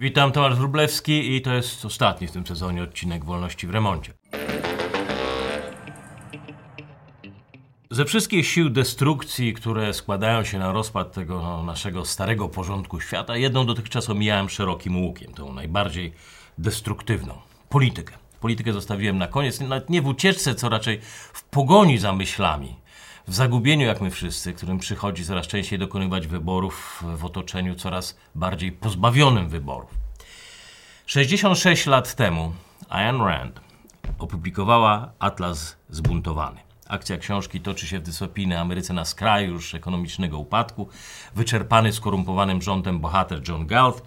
Witam, Tomasz Wróblewski i to jest ostatni w tym sezonie odcinek Wolności w remoncie. Ze wszystkich sił destrukcji, które składają się na rozpad tego naszego starego porządku świata, jedną dotychczas omijałem szerokim łukiem, tą najbardziej destruktywną politykę. Politykę zostawiłem na koniec, nawet nie w ucieczce, co raczej w pogoni za myślami w zagubieniu, jak my wszyscy, którym przychodzi coraz częściej dokonywać wyborów w otoczeniu coraz bardziej pozbawionym wyborów. 66 lat temu Ayn Rand opublikowała Atlas Zbuntowany. Akcja książki toczy się w dystopijnej Ameryce na skraju już ekonomicznego upadku. Wyczerpany skorumpowanym rządem bohater John Galt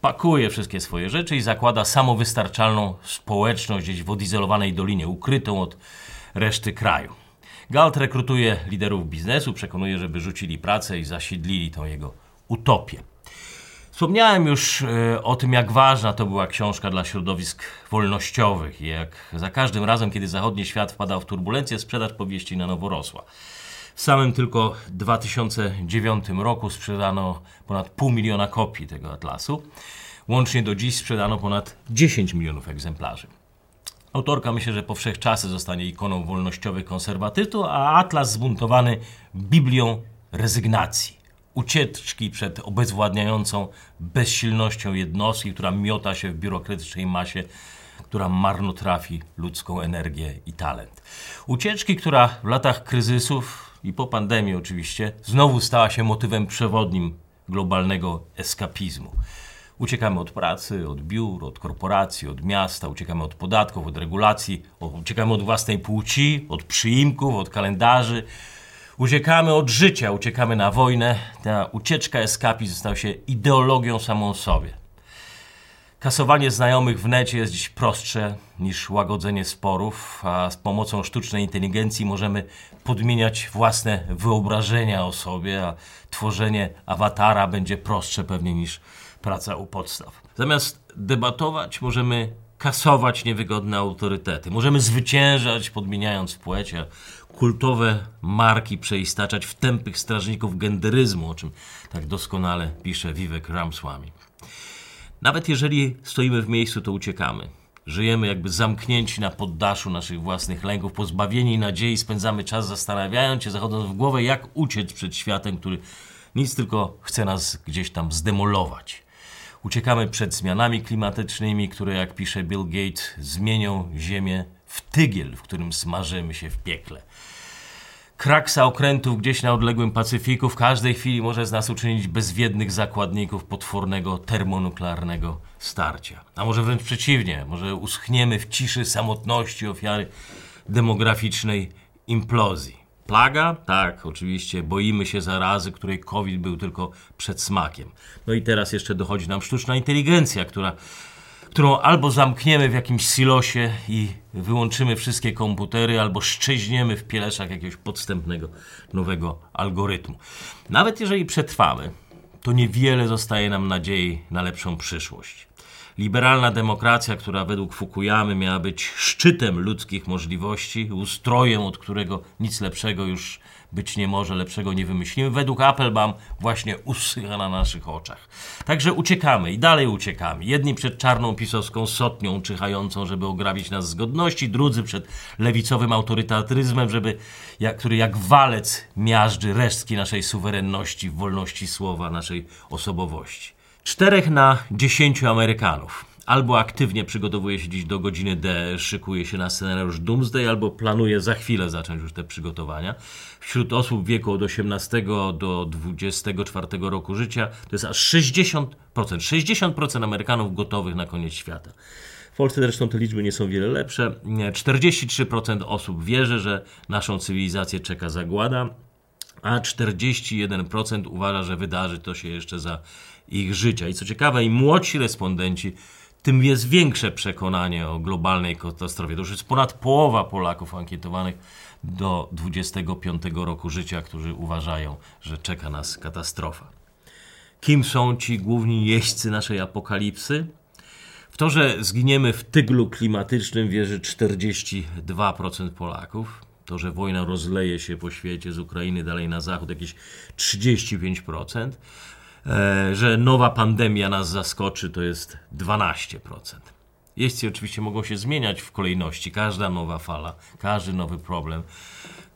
pakuje wszystkie swoje rzeczy i zakłada samowystarczalną społeczność gdzieś w odizolowanej dolinie, ukrytą od reszty kraju. Galt rekrutuje liderów biznesu, przekonuje, żeby rzucili pracę i zasiedlili tą jego utopię. Wspomniałem już e, o tym, jak ważna to była książka dla środowisk wolnościowych i jak za każdym razem, kiedy zachodni świat wpadał w turbulencję, sprzedaż powieści na nowo rosła. W samym tylko 2009 roku sprzedano ponad pół miliona kopii tego atlasu. Łącznie do dziś sprzedano ponad 10 milionów egzemplarzy. Autorka myślę, że po wszechczasy zostanie ikoną wolnościowych konserwatystów, a Atlas zbuntowany Biblią rezygnacji. Ucieczki przed obezwładniającą bezsilnością jednostki, która miota się w biurokratycznej masie, która marnotrafi ludzką energię i talent. Ucieczki, która w latach kryzysów i po pandemii oczywiście znowu stała się motywem przewodnim globalnego eskapizmu. Uciekamy od pracy, od biur, od korporacji, od miasta, uciekamy od podatków, od regulacji, uciekamy od własnej płci, od przyimków, od kalendarzy. Uciekamy od życia, uciekamy na wojnę. Ta ucieczka eskapizm stał się ideologią samą sobie. Kasowanie znajomych w necie jest dziś prostsze niż łagodzenie sporów, a z pomocą sztucznej inteligencji możemy podmieniać własne wyobrażenia o sobie, a tworzenie awatara będzie prostsze pewnie niż praca u podstaw. Zamiast debatować, możemy kasować niewygodne autorytety. Możemy zwyciężać, podmieniając płeć, a kultowe marki przeistaczać w tępych strażników genderyzmu, o czym tak doskonale pisze Vivek Ramswamy. Nawet jeżeli stoimy w miejscu, to uciekamy. Żyjemy jakby zamknięci na poddaszu naszych własnych lęków, pozbawieni nadziei, spędzamy czas zastanawiając się, zachodząc w głowę, jak uciec przed światem, który nic tylko chce nas gdzieś tam zdemolować. Uciekamy przed zmianami klimatycznymi, które, jak pisze Bill Gates, zmienią Ziemię w tygiel, w którym smażymy się w piekle. Kraksa okrętów gdzieś na odległym Pacyfiku w każdej chwili może z nas uczynić bezwiednych zakładników potwornego termonuklearnego starcia. A może wręcz przeciwnie, może uschniemy w ciszy samotności ofiary demograficznej implozji. Plaga? Tak, oczywiście. Boimy się zarazy, której COVID był tylko przedsmakiem. No i teraz jeszcze dochodzi nam sztuczna inteligencja, która, którą albo zamkniemy w jakimś silosie i wyłączymy wszystkie komputery, albo szczeźniemy w pieleszach jakiegoś podstępnego nowego algorytmu. Nawet jeżeli przetrwamy, to niewiele zostaje nam nadziei na lepszą przyszłość. Liberalna demokracja, która według Fukuyamy miała być szczytem ludzkich możliwości, ustrojem, od którego nic lepszego już być nie może, lepszego nie wymyślimy, według Applebaum właśnie usycha na naszych oczach. Także uciekamy i dalej uciekamy. Jedni przed czarną pisowską sotnią czyhającą, żeby ograbić nas z godności, drudzy przed lewicowym autorytaryzmem, żeby, jak, który jak walec miażdży resztki naszej suwerenności, wolności słowa, naszej osobowości. Czterech na dziesięciu Amerykanów albo aktywnie przygotowuje się dziś do godziny D, szykuje się na scenariusz Doomsday, albo planuje za chwilę zacząć już te przygotowania. Wśród osób w wieku od 18 do 24 roku życia to jest aż 60%. 60% Amerykanów gotowych na koniec świata. W Polsce zresztą te liczby nie są wiele lepsze. 43% osób wierzy, że naszą cywilizację czeka zagłada, a 41% uważa, że wydarzy to się jeszcze za ich życia. I co ciekawe, im młodsi respondenci, tym jest większe przekonanie o globalnej katastrofie. To już jest ponad połowa Polaków ankietowanych do 25 roku życia, którzy uważają, że czeka nas katastrofa. Kim są ci główni jeźdźcy naszej apokalipsy? W to, że zginiemy w tyglu klimatycznym wierzy 42% Polaków. To, że wojna rozleje się po świecie z Ukrainy dalej na zachód jakieś 35%. E, że nowa pandemia nas zaskoczy, to jest 12%. Jeźdźcy oczywiście mogą się zmieniać w kolejności. Każda nowa fala, każdy nowy problem,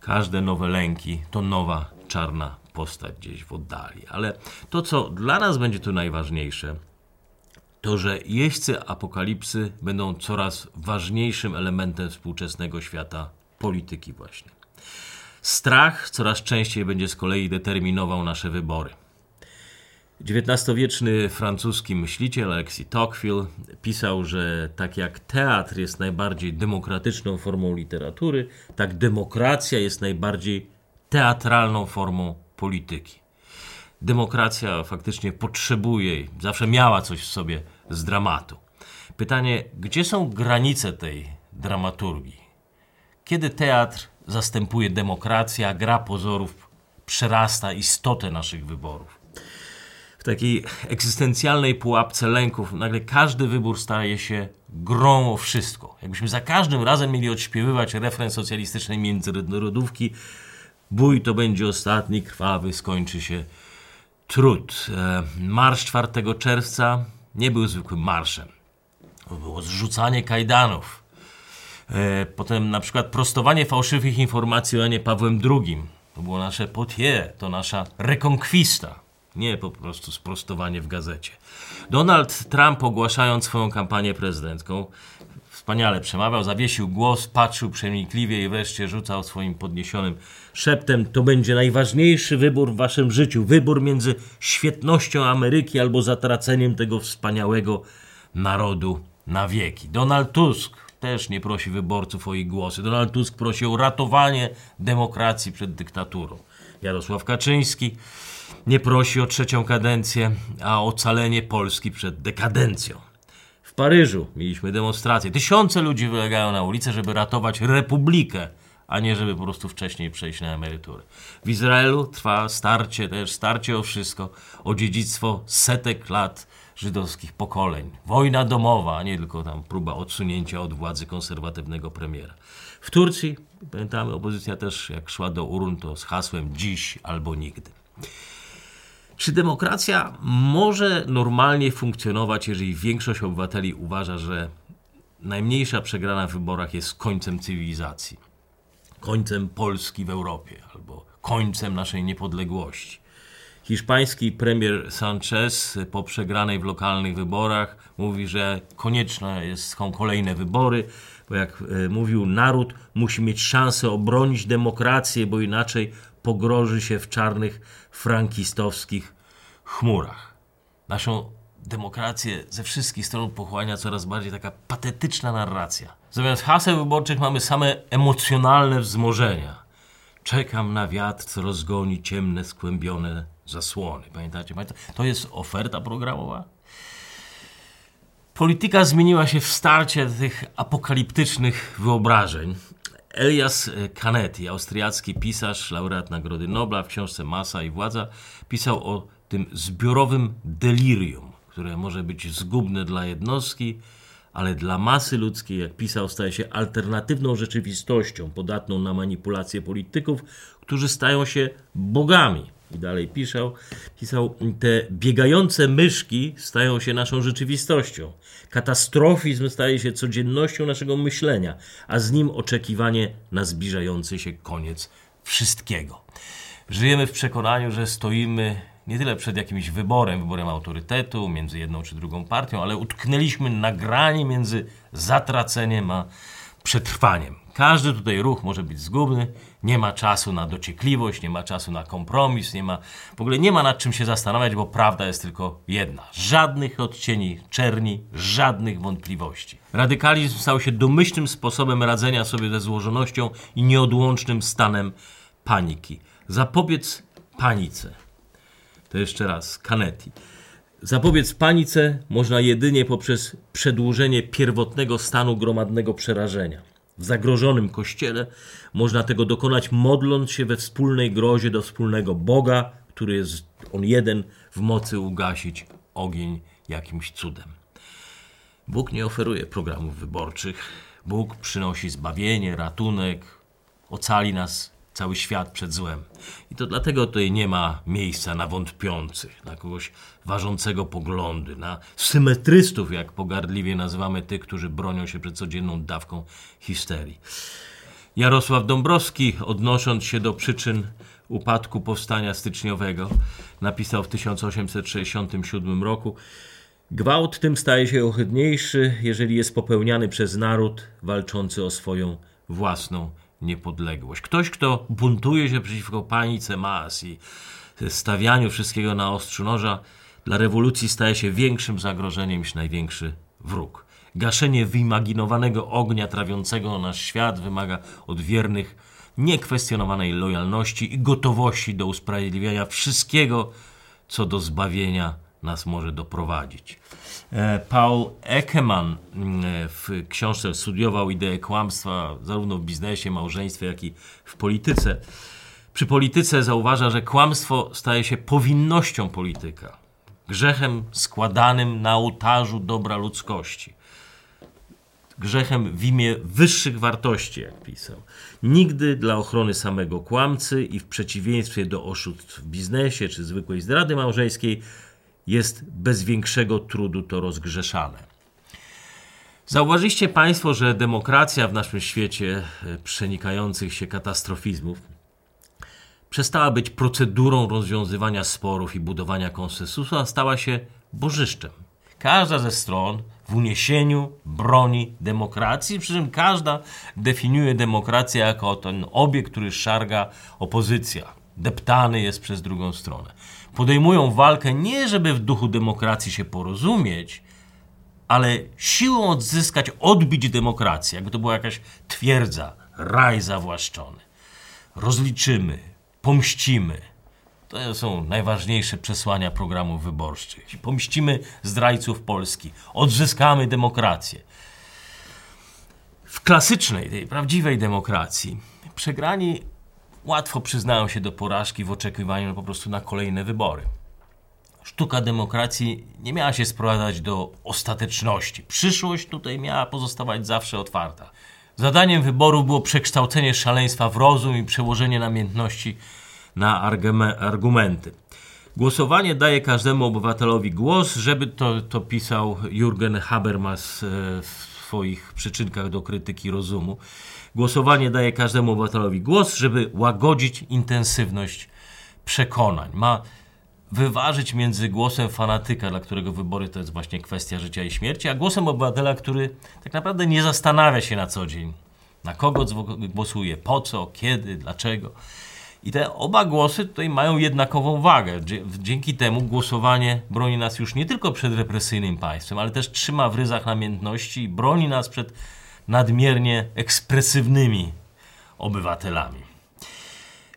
każde nowe lęki to nowa czarna postać gdzieś w oddali. Ale to, co dla nas będzie tu najważniejsze, to, że jeźdźcy apokalipsy będą coraz ważniejszym elementem współczesnego świata polityki właśnie. Strach coraz częściej będzie z kolei determinował nasze wybory. XIX-wieczny francuski myśliciel Alexis Tocqueville pisał, że tak jak teatr jest najbardziej demokratyczną formą literatury, tak demokracja jest najbardziej teatralną formą polityki. Demokracja faktycznie potrzebuje, zawsze miała coś w sobie z dramatu. Pytanie, gdzie są granice tej dramaturgii? Kiedy teatr zastępuje demokrację, a gra pozorów przerasta istotę naszych wyborów? W takiej egzystencjalnej pułapce lęków nagle każdy wybór staje się grą o wszystko. Jakbyśmy za każdym razem mieli odśpiewywać refren socjalistycznej międzynarodówki bój to będzie ostatni, krwawy, skończy się trud. E, marsz 4 czerwca nie był zwykłym marszem. To było zrzucanie kajdanów. E, potem na przykład prostowanie fałszywych informacji o Janie Pawłem II. To było nasze potier, to nasza rekonkwista. Nie po prostu sprostowanie w gazecie. Donald Trump ogłaszając swoją kampanię prezydencką wspaniale przemawiał, zawiesił głos, patrzył przenikliwie i wreszcie rzucał swoim podniesionym szeptem: To będzie najważniejszy wybór w waszym życiu. Wybór między świetnością Ameryki albo zatraceniem tego wspaniałego narodu na wieki. Donald Tusk też nie prosi wyborców o ich głosy. Donald Tusk prosi o ratowanie demokracji przed dyktaturą. Jarosław Kaczyński nie prosi o trzecią kadencję, a ocalenie Polski przed dekadencją. W Paryżu mieliśmy demonstracje. Tysiące ludzi wylegają na ulicę, żeby ratować republikę, a nie żeby po prostu wcześniej przejść na emeryturę. W Izraelu trwa starcie, też starcie o wszystko, o dziedzictwo setek lat żydowskich pokoleń. Wojna domowa, a nie tylko tam próba odsunięcia od władzy konserwatywnego premiera. W Turcji, pamiętamy, opozycja też jak szła do urun, to z hasłem dziś albo nigdy. Czy demokracja może normalnie funkcjonować, jeżeli większość obywateli uważa, że najmniejsza przegrana w wyborach jest końcem cywilizacji, końcem Polski w Europie albo końcem naszej niepodległości? Hiszpański premier Sanchez po przegranej w lokalnych wyborach mówi, że konieczne są kolejne wybory, bo jak e, mówił, naród musi mieć szansę obronić demokrację, bo inaczej pogroży się w czarnych frankistowskich chmurach. Naszą demokrację ze wszystkich stron pochłania coraz bardziej taka patetyczna narracja. Zamiast haseł wyborczych mamy same emocjonalne wzmożenia. Czekam na wiatr, co rozgoni ciemne, skłębione zasłony. Pamiętacie? To jest oferta programowa? Polityka zmieniła się w starcie tych apokaliptycznych wyobrażeń. Elias Canetti, austriacki pisarz, laureat Nagrody Nobla w książce Masa i Władza, pisał o tym zbiorowym delirium, które może być zgubne dla jednostki, ale dla masy ludzkiej, jak pisał, staje się alternatywną rzeczywistością, podatną na manipulacje polityków, którzy stają się bogami. I dalej pisał, pisał, te biegające myszki stają się naszą rzeczywistością. Katastrofizm staje się codziennością naszego myślenia, a z nim oczekiwanie na zbliżający się koniec wszystkiego. Żyjemy w przekonaniu, że stoimy nie tyle przed jakimś wyborem, wyborem autorytetu między jedną czy drugą partią, ale utknęliśmy na grani między zatraceniem a przetrwaniem. Każdy tutaj ruch może być zgubny, nie ma czasu na dociekliwość, nie ma czasu na kompromis, nie ma, w ogóle nie ma nad czym się zastanawiać, bo prawda jest tylko jedna. Żadnych odcieni czerni, żadnych wątpliwości. Radykalizm stał się domyślnym sposobem radzenia sobie ze złożonością i nieodłącznym stanem paniki. Zapobiec panice. To jeszcze raz, Canetti. Zapobiec panice można jedynie poprzez przedłużenie pierwotnego stanu gromadnego przerażenia. W zagrożonym kościele można tego dokonać modląc się we wspólnej grozie do wspólnego Boga, który jest on jeden w mocy ugasić ogień jakimś cudem. Bóg nie oferuje programów wyborczych. Bóg przynosi zbawienie, ratunek, ocali nas cały świat przed złem. I to dlatego tutaj nie ma miejsca na wątpiących, na kogoś ważącego poglądy, na symetrystów, jak pogardliwie nazywamy tych, którzy bronią się przed codzienną dawką histerii. Jarosław Dąbrowski, odnosząc się do przyczyn upadku powstania styczniowego, napisał w 1867 roku: Gwałt tym staje się ohydniejszy, jeżeli jest popełniany przez naród walczący o swoją własną niepodległość. Ktoś, kto buntuje się przeciwko panice mas i stawianiu wszystkiego na ostrzu noża, dla rewolucji staje się większym zagrożeniem niż największy wróg. Gaszenie wyimaginowanego ognia trawiącego nasz świat wymaga od wiernych niekwestionowanej lojalności i gotowości do usprawiedliwiania wszystkiego, co do zbawienia nas może doprowadzić. E, Paul Ekman mm, w książce studiował ideę kłamstwa zarówno w biznesie, małżeństwie, jak i w polityce. Przy polityce zauważa, że kłamstwo staje się powinnością polityka, grzechem składanym na ołtarzu dobra ludzkości grzechem w imię wyższych wartości, jak pisał. Nigdy dla ochrony samego kłamcy i w przeciwieństwie do oszustw w biznesie czy zwykłej zdrady małżeńskiej jest bez większego trudu to rozgrzeszane. Zauważyliście Państwo, że demokracja w naszym świecie e, przenikających się katastrofizmów przestała być procedurą rozwiązywania sporów i budowania konsensusu, a stała się bożyszczem. Każda ze stron w uniesieniu broni demokracji, przy czym każda definiuje demokrację jako ten obiekt, który szarga opozycja. Deptany jest przez drugą stronę. Podejmują walkę nie, żeby w duchu demokracji się porozumieć, ale siłą odzyskać, odbić demokrację, jakby to była jakaś twierdza, raj zawłaszczony. Rozliczymy, pomścimy, to są najważniejsze przesłania programów wyborczych. Pomścimy zdrajców Polski, odzyskamy demokrację. W klasycznej, tej prawdziwej demokracji przegrani łatwo przyznają się do porażki w oczekiwaniu po prostu na kolejne wybory. Sztuka demokracji nie miała się sprowadzać do ostateczności. Przyszłość tutaj miała pozostawać zawsze otwarta. Zadaniem wyboru było przekształcenie szaleństwa w rozum i przełożenie namiętności na argumenty. Głosowanie daje każdemu obywatelowi głos, żeby to, to pisał Jürgen Habermas e, w swoich przyczynkach do krytyki rozumu. Głosowanie daje każdemu obywatelowi głos, żeby łagodzić intensywność przekonań. Ma wyważyć między głosem fanatyka, dla którego wybory to jest właśnie kwestia życia i śmierci, a głosem obywatela, który tak naprawdę nie zastanawia się na co dzień, na kogo głosuje, po co, kiedy, dlaczego. I te oba głosy tutaj mają jednakową wagę. Dzięki temu głosowanie broni nas już nie tylko przed represyjnym państwem, ale też trzyma w ryzach namiętności i broni nas przed nadmiernie ekspresywnymi obywatelami.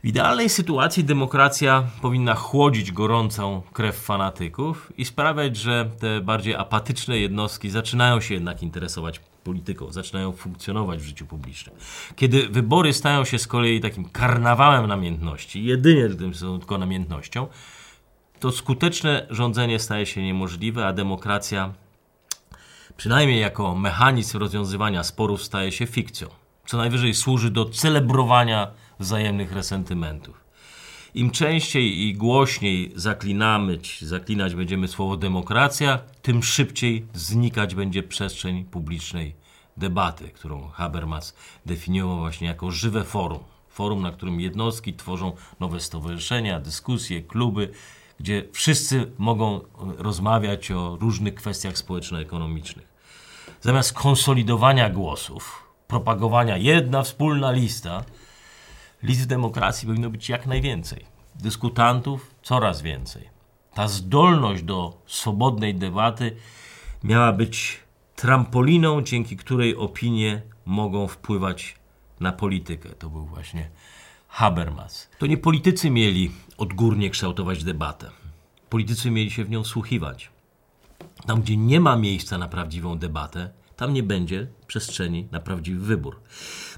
W idealnej sytuacji demokracja powinna chłodzić gorącą krew fanatyków i sprawiać, że te bardziej apatyczne jednostki zaczynają się jednak interesować polityką, zaczynają funkcjonować w życiu publicznym. Kiedy wybory stają się z kolei takim karnawałem namiętności, jedynie są tylko namiętnością, to skuteczne rządzenie staje się niemożliwe, a demokracja, przynajmniej jako mechanizm rozwiązywania sporów, staje się fikcją. Co najwyżej służy do celebrowania wzajemnych resentymentów. Im częściej i głośniej zaklinamy, zaklinać będziemy słowo demokracja, tym szybciej znikać będzie przestrzeń publicznej debaty, którą Habermas definiował właśnie jako żywe forum. Forum, na którym jednostki tworzą nowe stowarzyszenia, dyskusje, kluby, gdzie wszyscy mogą rozmawiać o różnych kwestiach społeczno-ekonomicznych. Zamiast konsolidowania głosów, propagowania jedna wspólna lista, list w demokracji powinno być jak najwięcej. Dyskutantów coraz więcej. Ta zdolność do swobodnej debaty miała być trampoliną, dzięki której opinie mogą wpływać na politykę. To był właśnie Habermas. To nie politycy mieli odgórnie kształtować debatę. Politycy mieli się w nią wsłuchiwać. Tam, gdzie nie ma miejsca na prawdziwą debatę, tam nie będzie przestrzeni na prawdziwy wybór.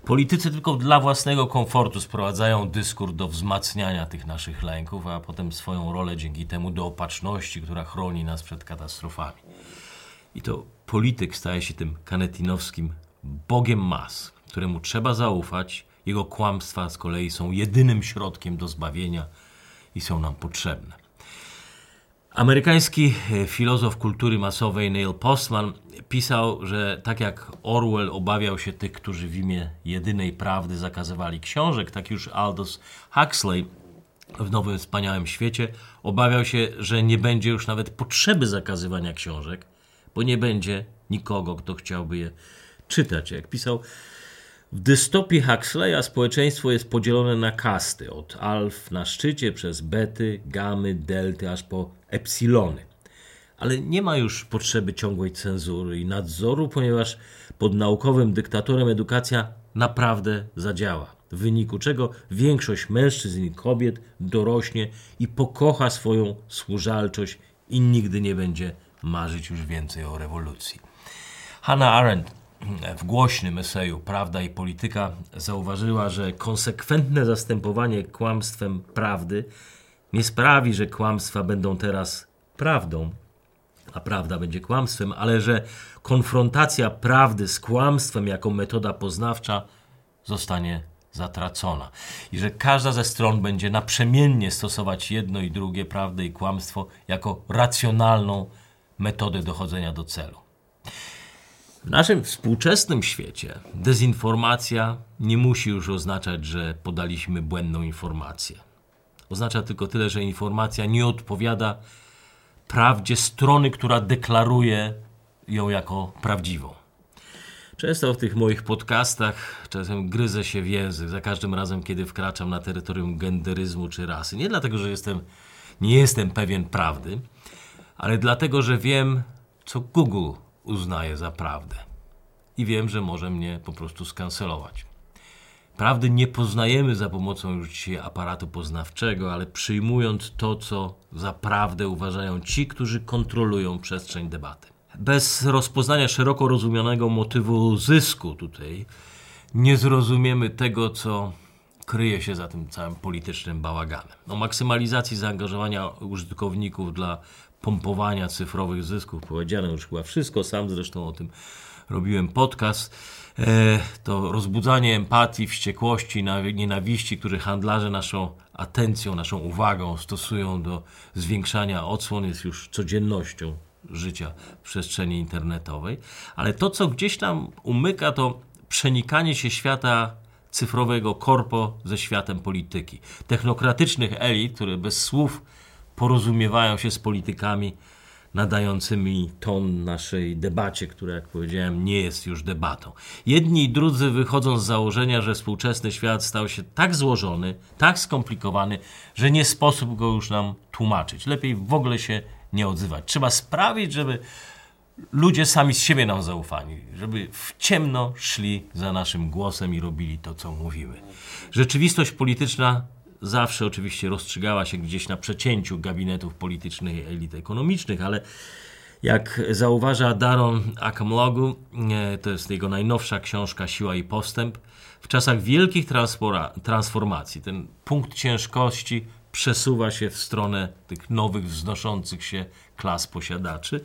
Politycy tylko dla własnego komfortu sprowadzają dyskurs do wzmacniania tych naszych lęków, a potem swoją rolę dzięki temu do opatrzności, która chroni nas przed katastrofami. I to polityk staje się tym kanetinowskim bogiem mas, któremu trzeba zaufać Jego kłamstwa z kolei są jedynym środkiem do zbawienia i są nam potrzebne. Amerykański e, filozof kultury masowej Neil Postman pisał, że tak jak Orwell obawiał się tych, którzy w imię jedynej prawdy zakazywali książek, tak już Aldous Huxley w Nowym Wspaniałym Świecie obawiał się, że nie będzie już nawet potrzeby zakazywania książek, bo nie będzie nikogo, kto chciałby je czytać. Jak pisał w dystopii Huxleya społeczeństwo jest podzielone na kasty, od alf na szczycie przez bety, gamy, delty, aż po epsilony. Ale nie ma już potrzeby ciągłej cenzury i nadzoru, ponieważ pod naukowym dyktatorem edukacja naprawdę zadziała. W wyniku czego większość mężczyzn i kobiet dorośnie i pokocha swoją służalczość i nigdy nie będzie marzyć już więcej o rewolucji. Hannah Arendt w głośnym eseju Prawda i Polityka zauważyła, że konsekwentne zastępowanie kłamstwem prawdy nie sprawi, że kłamstwa będą teraz prawdą, a prawda będzie kłamstwem, ale że konfrontacja prawdy z kłamstwem jako metoda poznawcza zostanie zatracona i że każda ze stron będzie naprzemiennie stosować jedno i drugie, prawdę i kłamstwo, jako racjonalną metodę dochodzenia do celu. W naszym współczesnym świecie dezinformacja nie musi już oznaczać, że podaliśmy błędną informację. Oznacza tylko tyle, że informacja nie odpowiada prawdzie strony, która deklaruje ją jako prawdziwą. Często w tych moich podcastach czasem gryzę się w język za każdym razem, kiedy wkraczam na terytorium genderyzmu czy rasy. Nie dlatego, że jestem, nie jestem pewien prawdy, ale dlatego, że wiem, co Google uznaje za prawdę. I wiem, że może mnie po prostu skancelować. Prawdy nie poznajemy za pomocą już dzisiaj aparatu poznawczego, ale przyjmując to, co za prawdę uważają ci, którzy kontrolują przestrzeń debaty. Bez rozpoznania szeroko rozumianego motywu zysku tutaj nie zrozumiemy tego, co kryje się za tym całym politycznym bałaganem. O maksymalizacji zaangażowania użytkowników dla pompowania cyfrowych zysków powiedziano już chyba wszystko, sam zresztą o tym robiłem podcast. E, to rozbudzanie empatii, wściekłości, nienawiści, które handlarze naszą atencją, naszą uwagą stosują do zwiększania odsłon, jest już codziennością życia w przestrzeni internetowej. Ale to, co gdzieś tam umyka, to przenikanie się świata cyfrowego korpo ze światem polityki. Technokratycznych elit, które bez słów porozumiewają się z politykami nadającymi ton naszej debacie, która, jak powiedziałem, nie jest już debatą. Jedni i drudzy wychodzą z założenia, że współczesny świat stał się tak złożony, tak skomplikowany, że nie sposób go już nam tłumaczyć. Lepiej w ogóle się nie odzywać. Trzeba sprawić, żeby ludzie sami z siebie nam zaufali, żeby w ciemno szli za naszym głosem i robili to, co mówimy. Rzeczywistość polityczna zawsze oczywiście rozstrzygała się gdzieś na przecięciu gabinetów politycznych i elit ekonomicznych, ale jak zauważa Daron Akamlogu, to jest jego najnowsza książka Siła i Postęp, w czasach wielkich transformacji ten punkt ciężkości przesuwa się w stronę tych nowych, wznoszących się klas posiadaczy.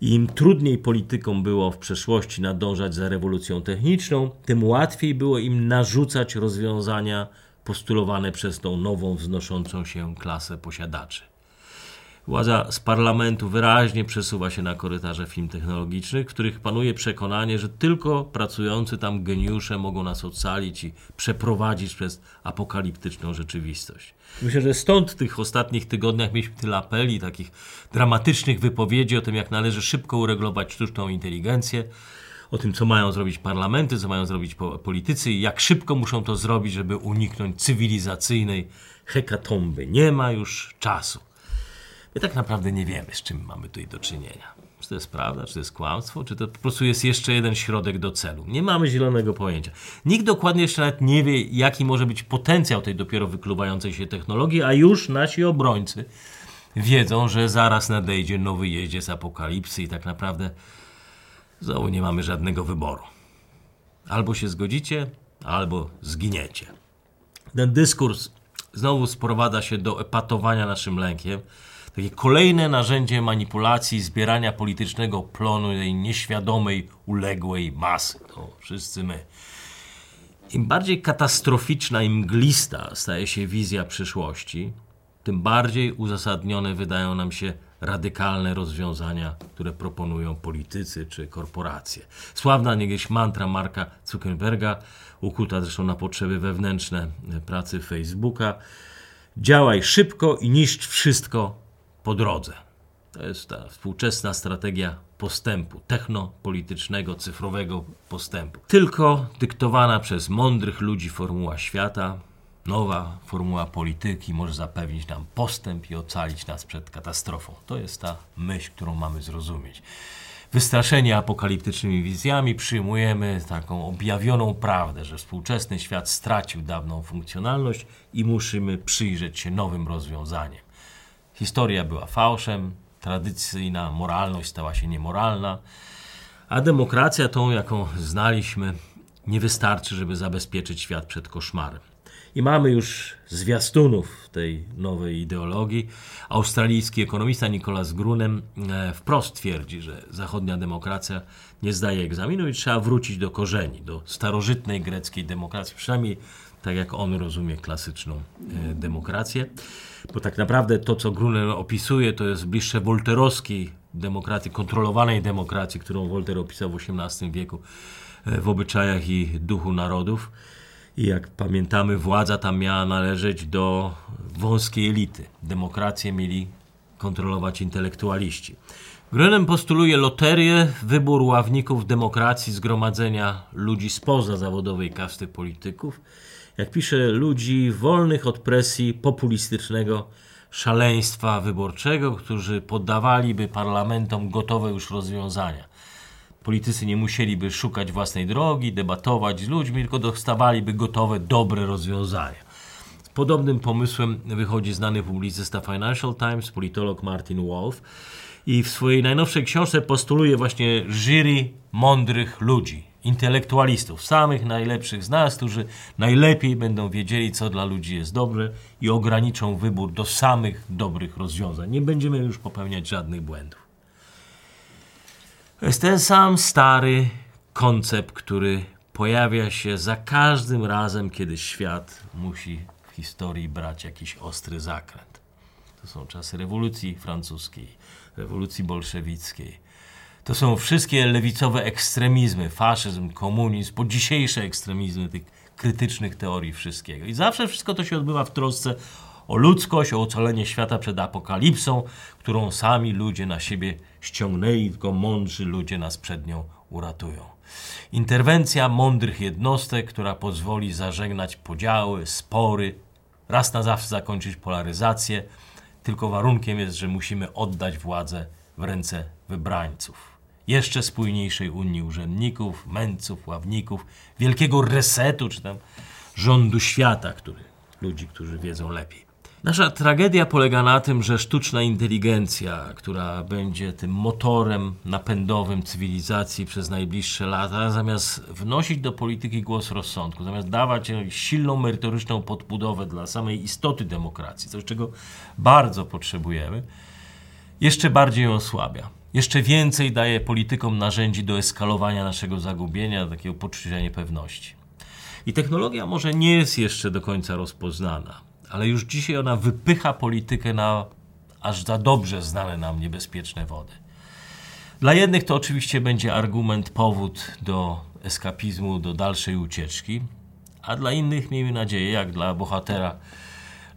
Im trudniej politykom było w przeszłości nadążać za rewolucją techniczną, tym łatwiej było im narzucać rozwiązania postulowane przez tą nową, wznoszącą się klasę posiadaczy. Władza z parlamentu wyraźnie przesuwa się na korytarze firm technologicznych, w których panuje przekonanie, że tylko pracujący tam geniusze mogą nas ocalić i przeprowadzić przez apokaliptyczną rzeczywistość. Myślę, że stąd w tych ostatnich tygodniach mieliśmy tyle apeli, takich dramatycznych wypowiedzi o tym, jak należy szybko uregulować sztuczną inteligencję, o tym, co mają zrobić parlamenty, co mają zrobić politycy i jak szybko muszą to zrobić, żeby uniknąć cywilizacyjnej hekatomby. Nie ma już czasu. My tak naprawdę nie wiemy, z czym mamy tutaj do czynienia. Czy to jest prawda, czy to jest kłamstwo, czy to po prostu jest jeszcze jeden środek do celu. Nie mamy zielonego pojęcia. Nikt dokładnie jeszcze nawet nie wie, jaki może być potencjał tej dopiero wykluwającej się technologii, a już nasi obrońcy wiedzą, że zaraz nadejdzie nowy jeździec apokalipsy i tak naprawdę znowu nie mamy żadnego wyboru. Albo się zgodzicie, albo zginiecie. Ten dyskurs znowu sprowadza się do epatowania naszym lękiem, takie kolejne narzędzie manipulacji, zbierania politycznego plonu tej nieświadomej, uległej masy. To wszyscy my. Im bardziej katastroficzna i mglista staje się wizja przyszłości, tym bardziej uzasadnione wydają nam się radykalne rozwiązania, które proponują politycy czy korporacje. Sławna niegdyś mantra Marka Zuckerberga, ukuta zresztą na potrzeby wewnętrzne pracy Facebooka: działaj szybko i niszcz wszystko po drodze. To jest ta współczesna strategia postępu, technopolitycznego, cyfrowego postępu. Tylko dyktowana przez mądrych ludzi formuła świata, nowa formuła polityki może zapewnić nam postęp i ocalić nas przed katastrofą. To jest ta myśl, którą mamy zrozumieć. Wystraszeni apokaliptycznymi wizjami przyjmujemy taką objawioną prawdę, że współczesny świat stracił dawną funkcjonalność i musimy przyjrzeć się nowym rozwiązaniom. Historia była fałszem, tradycyjna moralność stała się niemoralna, a demokracja tą, jaką znaliśmy, nie wystarczy, żeby zabezpieczyć świat przed koszmarem. I mamy już zwiastunów tej nowej ideologii. Australijski ekonomista Nicholas Grunem e, wprost twierdzi, że zachodnia demokracja nie zdaje egzaminu i trzeba wrócić do korzeni, do starożytnej greckiej demokracji, przynajmniej tak jak on rozumie klasyczną e, demokrację. Bo tak naprawdę to, co Grunen opisuje, to jest bliższe wolterowskiej demokracji, kontrolowanej demokracji, którą Wolter opisał w XVIII wieku e, w obyczajach i duchu narodów. I jak pamiętamy, władza tam miała należeć do wąskiej elity. Demokrację mieli kontrolować intelektualiści. Grenem postuluje loterię, wybór ławników demokracji, zgromadzenia ludzi spoza zawodowej kasty polityków. Jak pisze, ludzi wolnych od presji populistycznego szaleństwa wyborczego, którzy poddawaliby parlamentom gotowe już rozwiązania. Politycy nie musieliby szukać własnej drogi, debatować z ludźmi, tylko dostawaliby gotowe, dobre rozwiązania. Z podobnym pomysłem wychodzi znany publicysta Financial Times, politolog Martin Wolf i w swojej najnowszej książce postuluje właśnie jury mądrych ludzi, intelektualistów, samych najlepszych z nas, którzy najlepiej będą wiedzieli, co dla ludzi jest dobre i ograniczą wybór do samych dobrych rozwiązań. Nie będziemy już popełniać żadnych błędów. To jest ten sam stary koncept, który pojawia się za każdym razem, kiedy świat musi w historii brać jakiś ostry zakręt. To są czasy rewolucji francuskiej, rewolucji bolszewickiej. To są wszystkie lewicowe ekstremizmy, faszyzm, komunizm, po dzisiejsze ekstremizmy tych krytycznych teorii wszystkiego. I zawsze wszystko to się odbywa w trosce o ludzkość, o ocalenie świata przed apokalipsą, którą sami ludzie na siebie ściągnęli, tylko mądrzy ludzie nas przed nią uratują. Interwencja mądrych jednostek, która pozwoli zażegnać podziały, spory, raz na zawsze zakończyć polaryzację, tylko warunkiem jest, że musimy oddać władzę w ręce wybrańców. Jeszcze spójniejszej Unii urzędników, mędrców, ławników, wielkiego resetu, czy tam rządu świata, który, ludzi, którzy wiedzą lepiej. Nasza tragedia polega na tym, że sztuczna inteligencja, która będzie tym motorem napędowym cywilizacji przez najbliższe lata, zamiast wnosić do polityki głos rozsądku, zamiast dawać silną merytoryczną podbudowę dla samej istoty demokracji, coś czego bardzo potrzebujemy, jeszcze bardziej ją osłabia. Jeszcze więcej daje politykom narzędzi do eskalowania naszego zagubienia, takiego poczucia niepewności. I technologia może nie jest jeszcze do końca rozpoznana ale już dzisiaj ona wypycha politykę na aż za dobrze znane nam niebezpieczne wody. Dla jednych to oczywiście będzie argument, powód do eskapizmu, do dalszej ucieczki, a dla innych, miejmy nadzieję, jak dla bohatera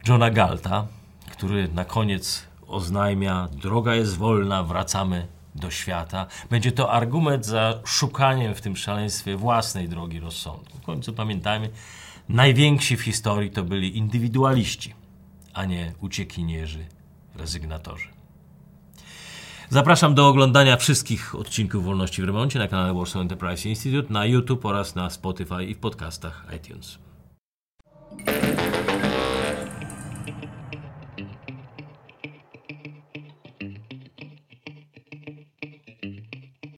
Johna Galta, który na koniec oznajmia: Droga jest wolna, wracamy do świata. Będzie to argument za szukaniem w tym szaleństwie własnej drogi rozsądku. W końcu pamiętajmy, Najwięksi w historii to byli indywidualiści, a nie uciekinierzy, rezygnatorzy. Zapraszam do oglądania wszystkich odcinków Wolności w Remoncie na kanale Warsaw Enterprise Institute, na YouTube oraz na Spotify i w podcastach iTunes.